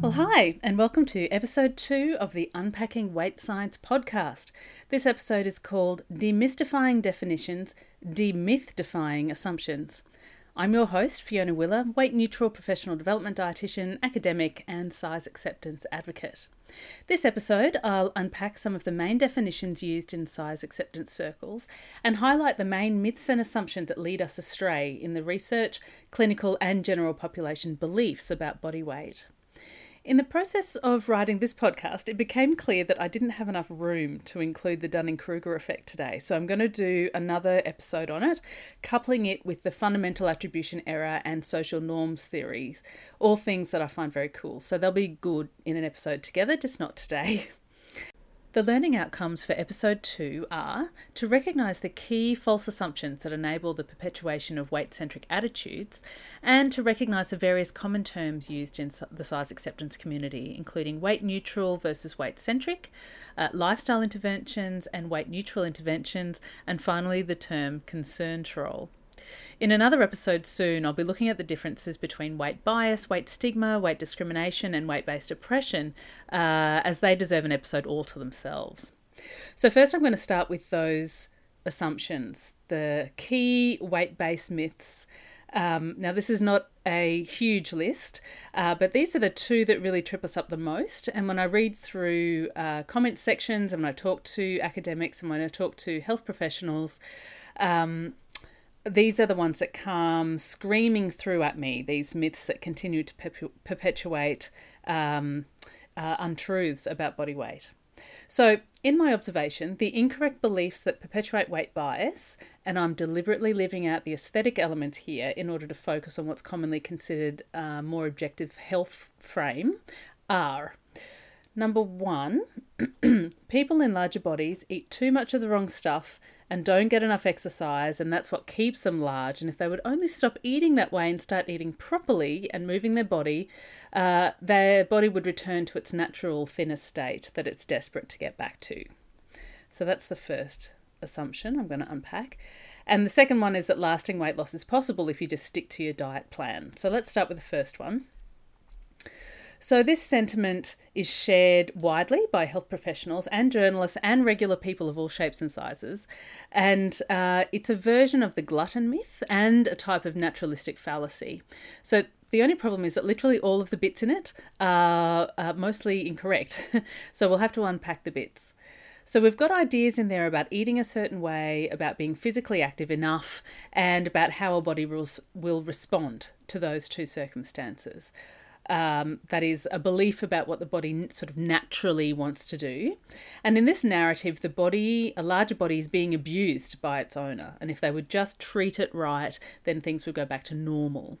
Well, hi, and welcome to episode two of the Unpacking Weight Science podcast. This episode is called Demystifying Definitions, Demyth Defying Assumptions. I'm your host, Fiona Willer, weight neutral professional development dietitian, academic, and size acceptance advocate. This episode, I'll unpack some of the main definitions used in size acceptance circles and highlight the main myths and assumptions that lead us astray in the research, clinical, and general population beliefs about body weight. In the process of writing this podcast, it became clear that I didn't have enough room to include the Dunning Kruger effect today. So I'm going to do another episode on it, coupling it with the fundamental attribution error and social norms theories, all things that I find very cool. So they'll be good in an episode together, just not today. The learning outcomes for episode two are to recognise the key false assumptions that enable the perpetuation of weight centric attitudes and to recognise the various common terms used in the size acceptance community, including weight neutral versus weight centric, uh, lifestyle interventions and weight neutral interventions, and finally the term concern troll. In another episode soon, I'll be looking at the differences between weight bias, weight stigma, weight discrimination, and weight based oppression, uh, as they deserve an episode all to themselves. So, first, I'm going to start with those assumptions, the key weight based myths. Um, now, this is not a huge list, uh, but these are the two that really trip us up the most. And when I read through uh, comment sections and when I talk to academics and when I talk to health professionals, um, these are the ones that come screaming through at me, these myths that continue to perpetuate um, uh, untruths about body weight. So, in my observation, the incorrect beliefs that perpetuate weight bias, and I'm deliberately leaving out the aesthetic elements here in order to focus on what's commonly considered a more objective health frame, are number one, people in larger bodies eat too much of the wrong stuff and don't get enough exercise, and that's what keeps them large. And if they would only stop eating that way and start eating properly and moving their body, uh, their body would return to its natural thinner state that it's desperate to get back to. So that's the first assumption I'm going to unpack. And the second one is that lasting weight loss is possible if you just stick to your diet plan. So let's start with the first one. So, this sentiment is shared widely by health professionals and journalists and regular people of all shapes and sizes. And uh, it's a version of the glutton myth and a type of naturalistic fallacy. So, the only problem is that literally all of the bits in it are, mostly incorrect. so, we'll have to unpack the bits. So, we've got ideas in there about eating a certain way, about being physically active enough, and about how our body will respond to those two circumstances. Um, that is a belief about what the body sort of naturally wants to do. And in this narrative, the body, a larger body, is being abused by its owner. And if they would just treat it right, then things would go back to normal.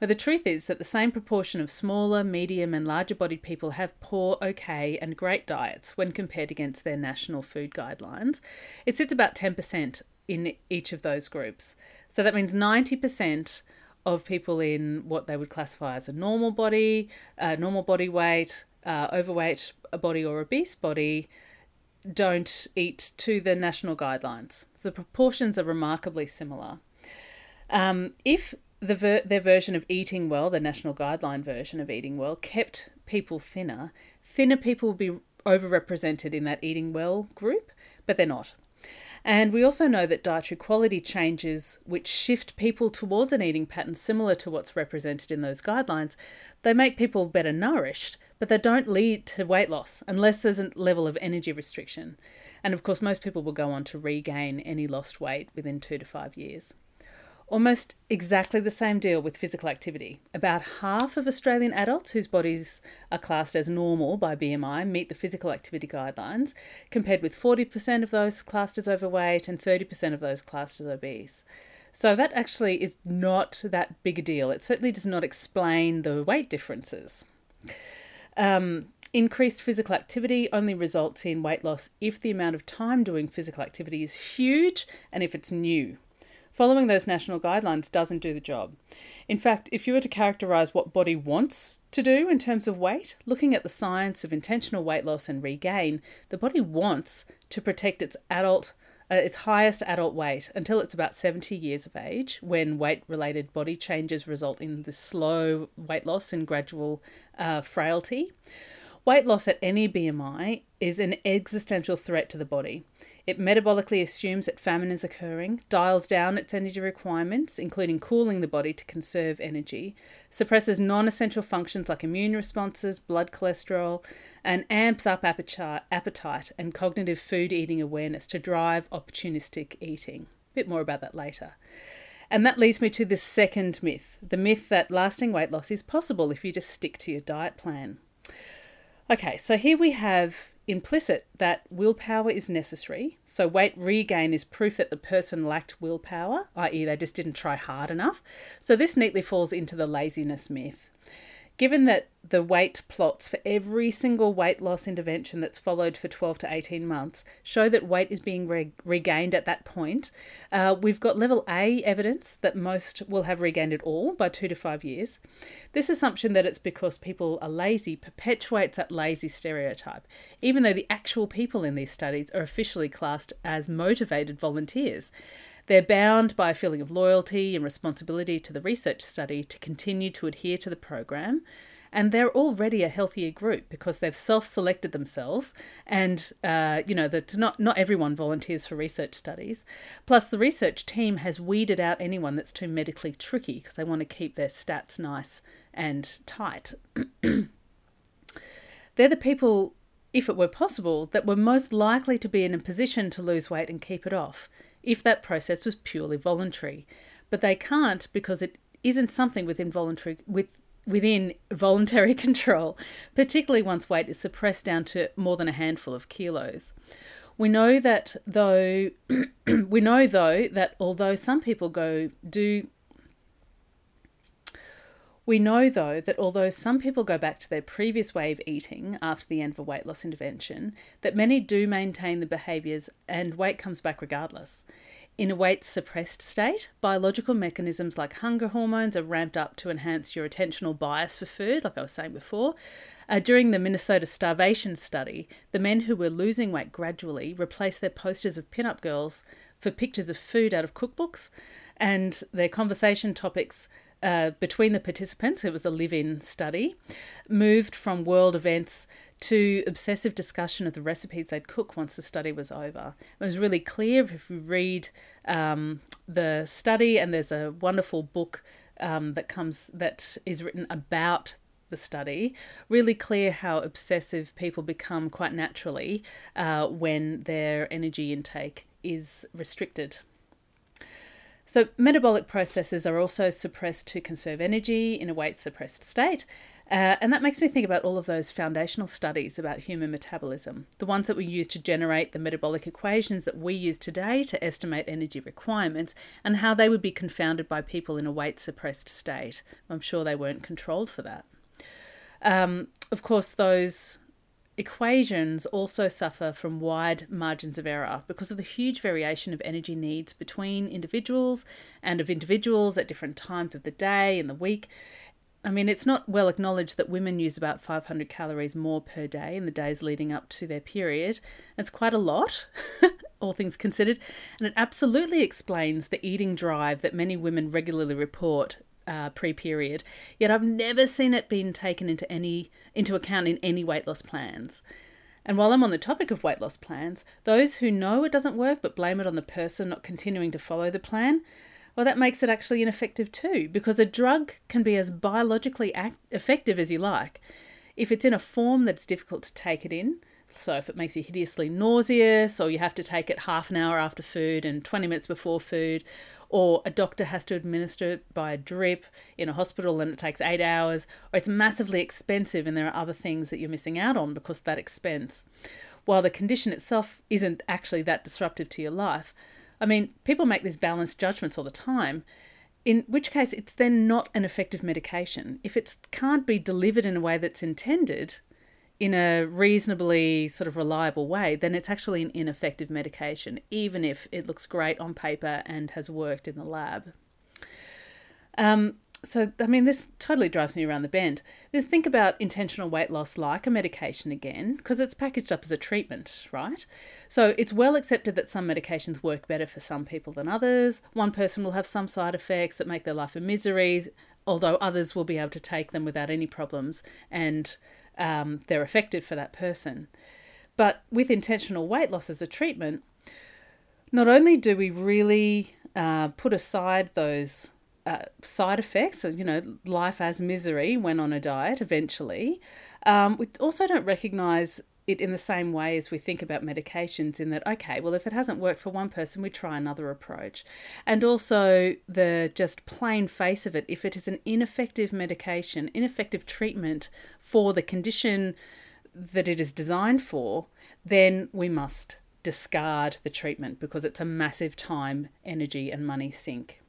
But the truth is that the same proportion of smaller, medium, and larger bodied people have poor, okay, and great diets when compared against their national food guidelines. It sits about 10% in each of those groups. So that means 90% of people in what they would classify as a normal body, uh, normal body weight, uh, overweight a body or obese body don't eat to the national guidelines. The proportions are remarkably similar. Um, if the ver- their version of eating well, the national guideline version of eating well, kept people thinner, thinner people would be overrepresented in that eating well group, but they're not. And we also know that dietary quality changes, which shift people towards an eating pattern similar to what's represented in those guidelines, they make people better nourished, but they don't lead to weight loss unless there's a level of energy restriction. And of course, most people will go on to regain any lost weight within two to five years. Almost exactly the same deal with physical activity. About half of Australian adults whose bodies are classed as normal by BMI meet the physical activity guidelines, compared with 40% of those classed as overweight and 30% of those classed as obese. So that actually is not that big a deal. It certainly does not explain the weight differences. Um, increased physical activity only results in weight loss if the amount of time doing physical activity is huge and if it's new. Following those national guidelines doesn't do the job. In fact, if you were to characterize what body wants to do in terms of weight, looking at the science of intentional weight loss and regain, the body wants to protect its adult uh, its highest adult weight until it's about 70 years of age, when weight related body changes result in the slow weight loss and gradual uh, frailty. Weight loss at any BMI is an existential threat to the body. It metabolically assumes that famine is occurring, dials down its energy requirements, including cooling the body to conserve energy, suppresses non essential functions like immune responses, blood cholesterol, and amps up appetite and cognitive food eating awareness to drive opportunistic eating. A bit more about that later. And that leads me to the second myth the myth that lasting weight loss is possible if you just stick to your diet plan. Okay, so here we have implicit that willpower is necessary. So, weight regain is proof that the person lacked willpower, i.e., they just didn't try hard enough. So, this neatly falls into the laziness myth. Given that the weight plots for every single weight loss intervention that's followed for 12 to 18 months show that weight is being re- regained at that point, uh, we've got level A evidence that most will have regained it all by two to five years. This assumption that it's because people are lazy perpetuates that lazy stereotype, even though the actual people in these studies are officially classed as motivated volunteers. They're bound by a feeling of loyalty and responsibility to the research study to continue to adhere to the program. And they're already a healthier group because they've self-selected themselves, and uh, you know that not not everyone volunteers for research studies. Plus, the research team has weeded out anyone that's too medically tricky because they want to keep their stats nice and tight. they're the people if it were possible, that were most likely to be in a position to lose weight and keep it off if that process was purely voluntary. But they can't because it isn't something within voluntary with within voluntary control, particularly once weight is suppressed down to more than a handful of kilos. We know that though we know though that although some people go do we know, though, that although some people go back to their previous way of eating after the end of a weight loss intervention, that many do maintain the behaviours and weight comes back regardless. In a weight suppressed state, biological mechanisms like hunger hormones are ramped up to enhance your attentional bias for food, like I was saying before. Uh, during the Minnesota starvation study, the men who were losing weight gradually replaced their posters of pin-up girls for pictures of food out of cookbooks, and their conversation topics uh, between the participants, it was a live in study, moved from world events to obsessive discussion of the recipes they'd cook once the study was over. It was really clear if you read um, the study, and there's a wonderful book um, that comes that is written about the study, really clear how obsessive people become quite naturally uh, when their energy intake is restricted. So, metabolic processes are also suppressed to conserve energy in a weight suppressed state. Uh, and that makes me think about all of those foundational studies about human metabolism, the ones that we use to generate the metabolic equations that we use today to estimate energy requirements, and how they would be confounded by people in a weight suppressed state. I'm sure they weren't controlled for that. Um, of course, those Equations also suffer from wide margins of error because of the huge variation of energy needs between individuals and of individuals at different times of the day and the week. I mean, it's not well acknowledged that women use about 500 calories more per day in the days leading up to their period. It's quite a lot, all things considered, and it absolutely explains the eating drive that many women regularly report uh, pre-period. Yet I've never seen it being taken into any into account in any weight loss plans. And while I'm on the topic of weight loss plans, those who know it doesn't work but blame it on the person not continuing to follow the plan, well, that makes it actually ineffective too, because a drug can be as biologically act- effective as you like. If it's in a form that's difficult to take it in, so if it makes you hideously nauseous, or you have to take it half an hour after food and 20 minutes before food, or a doctor has to administer it by a drip in a hospital and it takes eight hours, or it's massively expensive and there are other things that you're missing out on because of that expense. While the condition itself isn't actually that disruptive to your life, I mean, people make these balanced judgments all the time, in which case it's then not an effective medication. If it can't be delivered in a way that's intended, in a reasonably sort of reliable way, then it's actually an ineffective medication, even if it looks great on paper and has worked in the lab. Um, so I mean, this totally drives me around the bend. Just think about intentional weight loss like a medication again, because it's packaged up as a treatment, right? So it's well accepted that some medications work better for some people than others. One person will have some side effects that make their life a misery, although others will be able to take them without any problems, and um, they're effective for that person. But with intentional weight loss as a treatment, not only do we really uh, put aside those uh, side effects, you know, life as misery when on a diet eventually. Um, we also don't recognize it in the same way as we think about medications, in that, okay, well, if it hasn't worked for one person, we try another approach. And also the just plain face of it, if it is an ineffective medication, ineffective treatment for the condition that it is designed for, then we must discard the treatment because it's a massive time, energy, and money sink.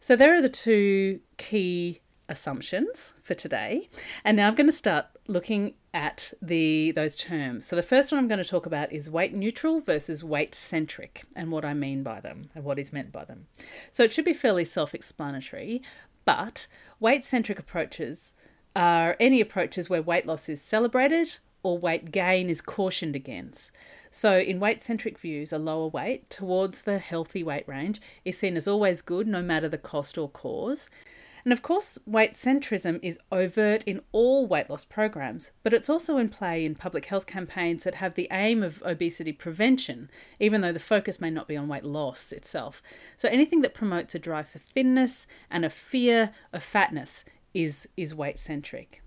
So there are the two key assumptions for today. And now I'm going to start looking at the those terms. So the first one I'm going to talk about is weight neutral versus weight centric and what I mean by them and what is meant by them. So it should be fairly self-explanatory, but weight centric approaches are any approaches where weight loss is celebrated or weight gain is cautioned against. So, in weight centric views, a lower weight towards the healthy weight range is seen as always good, no matter the cost or cause. And of course, weight centrism is overt in all weight loss programs, but it's also in play in public health campaigns that have the aim of obesity prevention, even though the focus may not be on weight loss itself. So anything that promotes a drive for thinness and a fear of fatness is, is weight centric.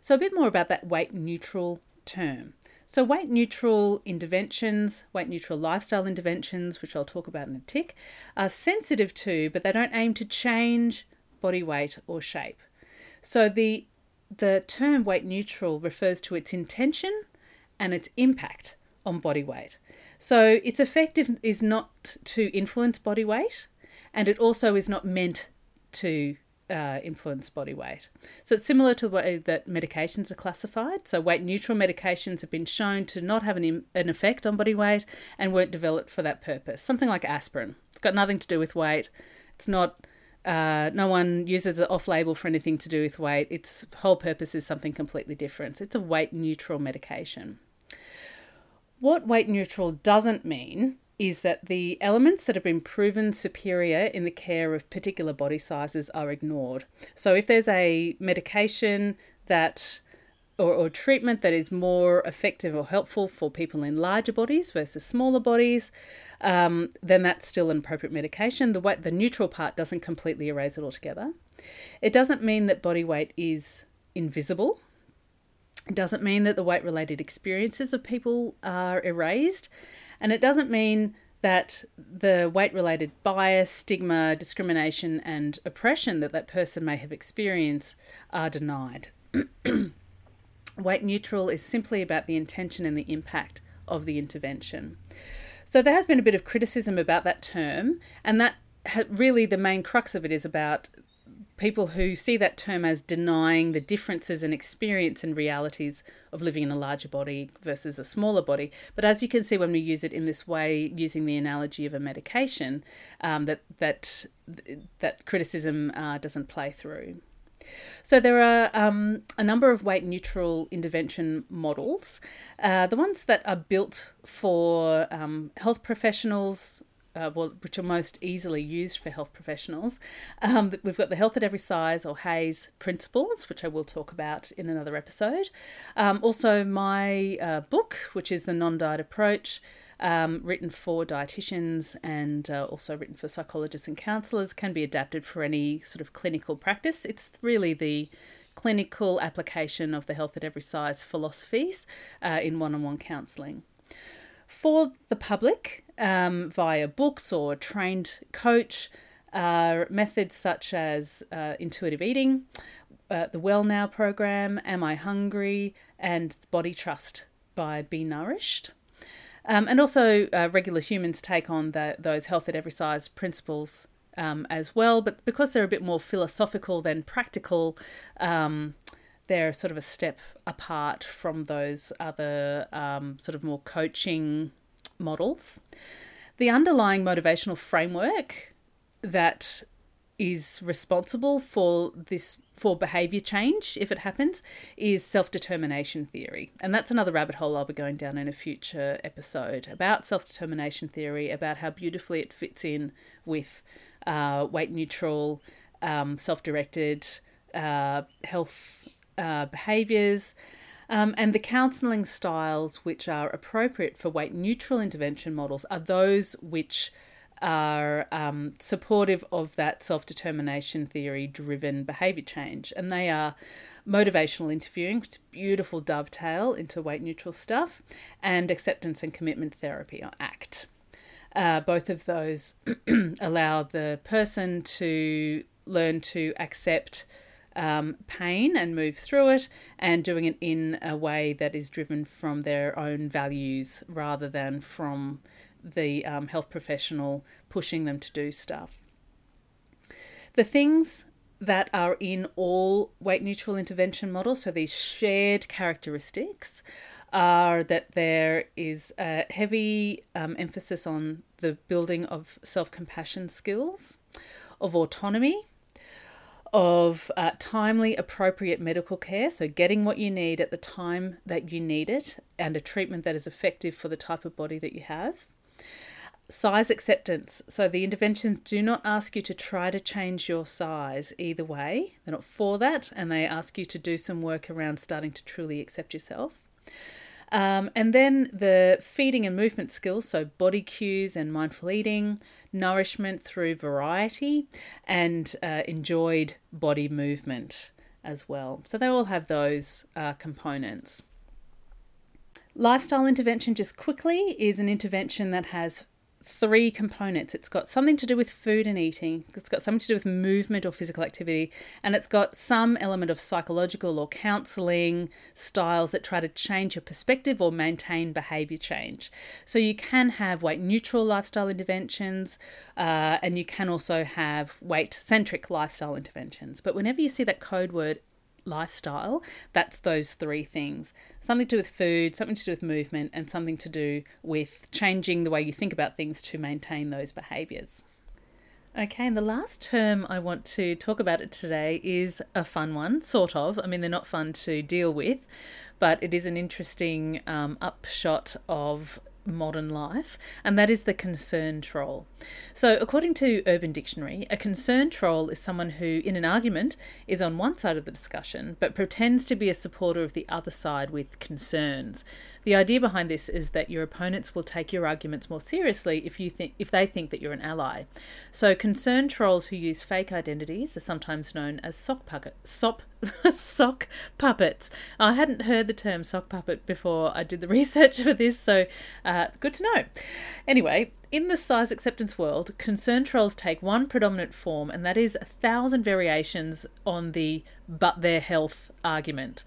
So, a bit more about that weight neutral term. So, weight neutral interventions, weight neutral lifestyle interventions, which I'll talk about in a tick, are sensitive to, but they don't aim to change body weight or shape. So, the, the term weight neutral refers to its intention and its impact on body weight. So, its effective is not to influence body weight, and it also is not meant to uh, influence body weight. So it's similar to the way that medications are classified. So weight neutral medications have been shown to not have an, an effect on body weight and weren't developed for that purpose. Something like aspirin. It's got nothing to do with weight. It's not. Uh, no one uses it off label for anything to do with weight. Its whole purpose is something completely different. It's a weight neutral medication. What weight neutral doesn't mean is that the elements that have been proven superior in the care of particular body sizes are ignored. So if there's a medication that or, or, treatment that is more effective or helpful for people in larger bodies versus smaller bodies, um, then that's still an appropriate medication. The weight, the neutral part doesn't completely erase it altogether. It doesn't mean that body weight is invisible. It doesn't mean that the weight related experiences of people are erased. And it doesn't mean that the weight related bias, stigma, discrimination, and oppression that that person may have experienced are denied. weight neutral is simply about the intention and the impact of the intervention. So there has been a bit of criticism about that term, and that really the main crux of it is about people who see that term as denying the differences in experience and realities of living in a larger body versus a smaller body. But as you can see, when we use it in this way, using the analogy of a medication, um, that that that criticism uh, doesn't play through. So there are um, a number of weight neutral intervention models. Uh, the ones that are built for um, health professionals, uh, well, which are most easily used for health professionals. Um, we've got the Health at Every Size or HAES principles, which I will talk about in another episode. Um, also, my uh, book, which is the non diet approach. Um, written for dietitians and uh, also written for psychologists and counsellors, can be adapted for any sort of clinical practice. It's really the clinical application of the health at every size philosophies uh, in one on one counselling. For the public, um, via books or trained coach, are methods such as uh, intuitive eating, uh, the Well Now program, Am I Hungry, and Body Trust by Be Nourished. Um, and also, uh, regular humans take on the, those health at every size principles um, as well, but because they're a bit more philosophical than practical, um, they're sort of a step apart from those other um, sort of more coaching models. The underlying motivational framework that is responsible for this for behavior change if it happens is self-determination theory and that's another rabbit hole i'll be going down in a future episode about self-determination theory about how beautifully it fits in with uh, weight neutral um, self-directed uh, health uh, behaviors um, and the counselling styles which are appropriate for weight neutral intervention models are those which are um, supportive of that self determination theory driven behaviour change. And they are motivational interviewing, which beautiful dovetail into weight neutral stuff, and acceptance and commitment therapy, or ACT. Uh, both of those allow the person to learn to accept um, pain and move through it, and doing it in a way that is driven from their own values rather than from the um, health professional pushing them to do stuff. The things that are in all weight neutral intervention models, so these shared characteristics, are that there is a heavy um, emphasis on the building of self compassion skills, of autonomy, of uh, timely, appropriate medical care, so getting what you need at the time that you need it, and a treatment that is effective for the type of body that you have, Size acceptance. So the interventions do not ask you to try to change your size either way. They're not for that, and they ask you to do some work around starting to truly accept yourself. Um, and then the feeding and movement skills, so body cues and mindful eating, nourishment through variety, and uh, enjoyed body movement as well. So they all have those uh, components. Lifestyle intervention, just quickly, is an intervention that has three components. It's got something to do with food and eating, it's got something to do with movement or physical activity, and it's got some element of psychological or counseling styles that try to change your perspective or maintain behavior change. So you can have weight neutral lifestyle interventions, uh, and you can also have weight centric lifestyle interventions. But whenever you see that code word lifestyle, that's those three things something to do with food, something to do with movement, and something to do with changing the way you think about things to maintain those behaviors. Okay, and the last term I want to talk about it today is a fun one, sort of. I mean, they're not fun to deal with, but it is an interesting um, upshot of modern life, and that is the concern troll. So, according to Urban Dictionary, a concern troll is someone who, in an argument, is on one side of the discussion but pretends to be a supporter of the other side with concerns. The idea behind this is that your opponents will take your arguments more seriously if you think if they think that you're an ally. So concerned trolls who use fake identities are sometimes known as sock puppet sop, sock puppets. I hadn't heard the term sock puppet before I did the research for this, so uh, good to know. Anyway, in the size acceptance world, concern trolls take one predominant form, and that is a thousand variations on the but their health argument.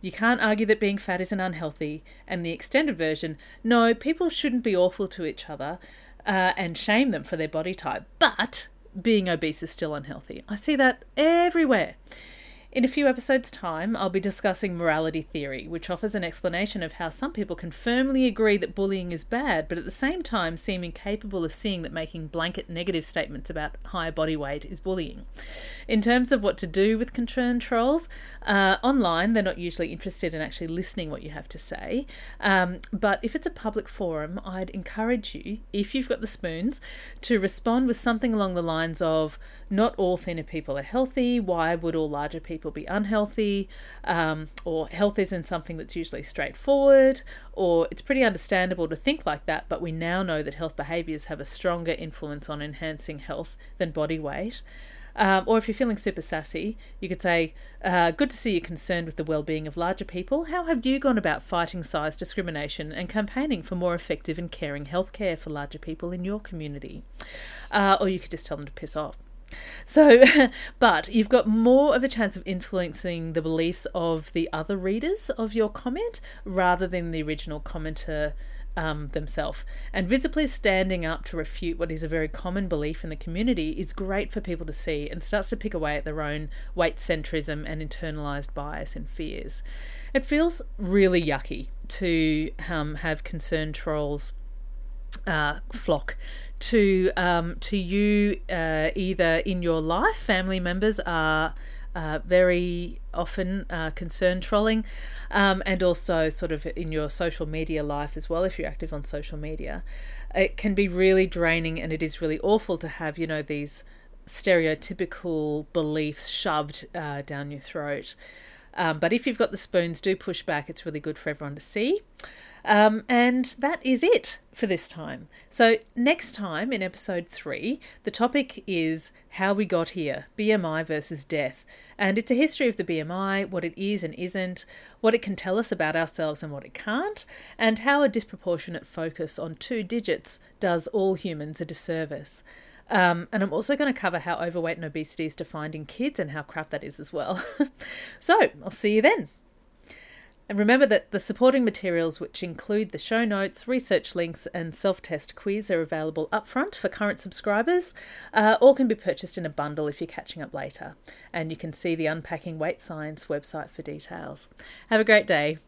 You can't argue that being fat isn't unhealthy. And the extended version no, people shouldn't be awful to each other uh, and shame them for their body type, but being obese is still unhealthy. I see that everywhere. In a few episodes' time, I'll be discussing morality theory, which offers an explanation of how some people can firmly agree that bullying is bad, but at the same time seem incapable of seeing that making blanket negative statements about higher body weight is bullying. In terms of what to do with concern trolls, uh, online they're not usually interested in actually listening what you have to say. Um, but if it's a public forum, I'd encourage you, if you've got the spoons, to respond with something along the lines of, not all thinner people are healthy. Why would all larger people be unhealthy? Um, or health isn't something that's usually straightforward. Or it's pretty understandable to think like that, but we now know that health behaviours have a stronger influence on enhancing health than body weight. Um, or if you're feeling super sassy, you could say, uh, Good to see you're concerned with the well-being of larger people. How have you gone about fighting size discrimination and campaigning for more effective and caring healthcare for larger people in your community? Uh, or you could just tell them to piss off. So, but you've got more of a chance of influencing the beliefs of the other readers of your comment rather than the original commenter um, themselves. And visibly standing up to refute what is a very common belief in the community is great for people to see and starts to pick away at their own weight centrism and internalized bias and fears. It feels really yucky to um, have concerned trolls uh, flock to um, to you uh, either in your life. Family members are uh, very often uh, concern trolling, um, and also sort of in your social media life as well. If you're active on social media, it can be really draining, and it is really awful to have you know these stereotypical beliefs shoved uh, down your throat. Um, but if you've got the spoons, do push back. It's really good for everyone to see. Um, and that is it for this time. So, next time in episode three, the topic is how we got here BMI versus death. And it's a history of the BMI, what it is and isn't, what it can tell us about ourselves and what it can't, and how a disproportionate focus on two digits does all humans a disservice. Um, and I'm also going to cover how overweight and obesity is defined in kids and how crap that is as well. so I'll see you then. And remember that the supporting materials, which include the show notes, research links, and self test quiz, are available upfront for current subscribers uh, or can be purchased in a bundle if you're catching up later. And you can see the Unpacking Weight Science website for details. Have a great day.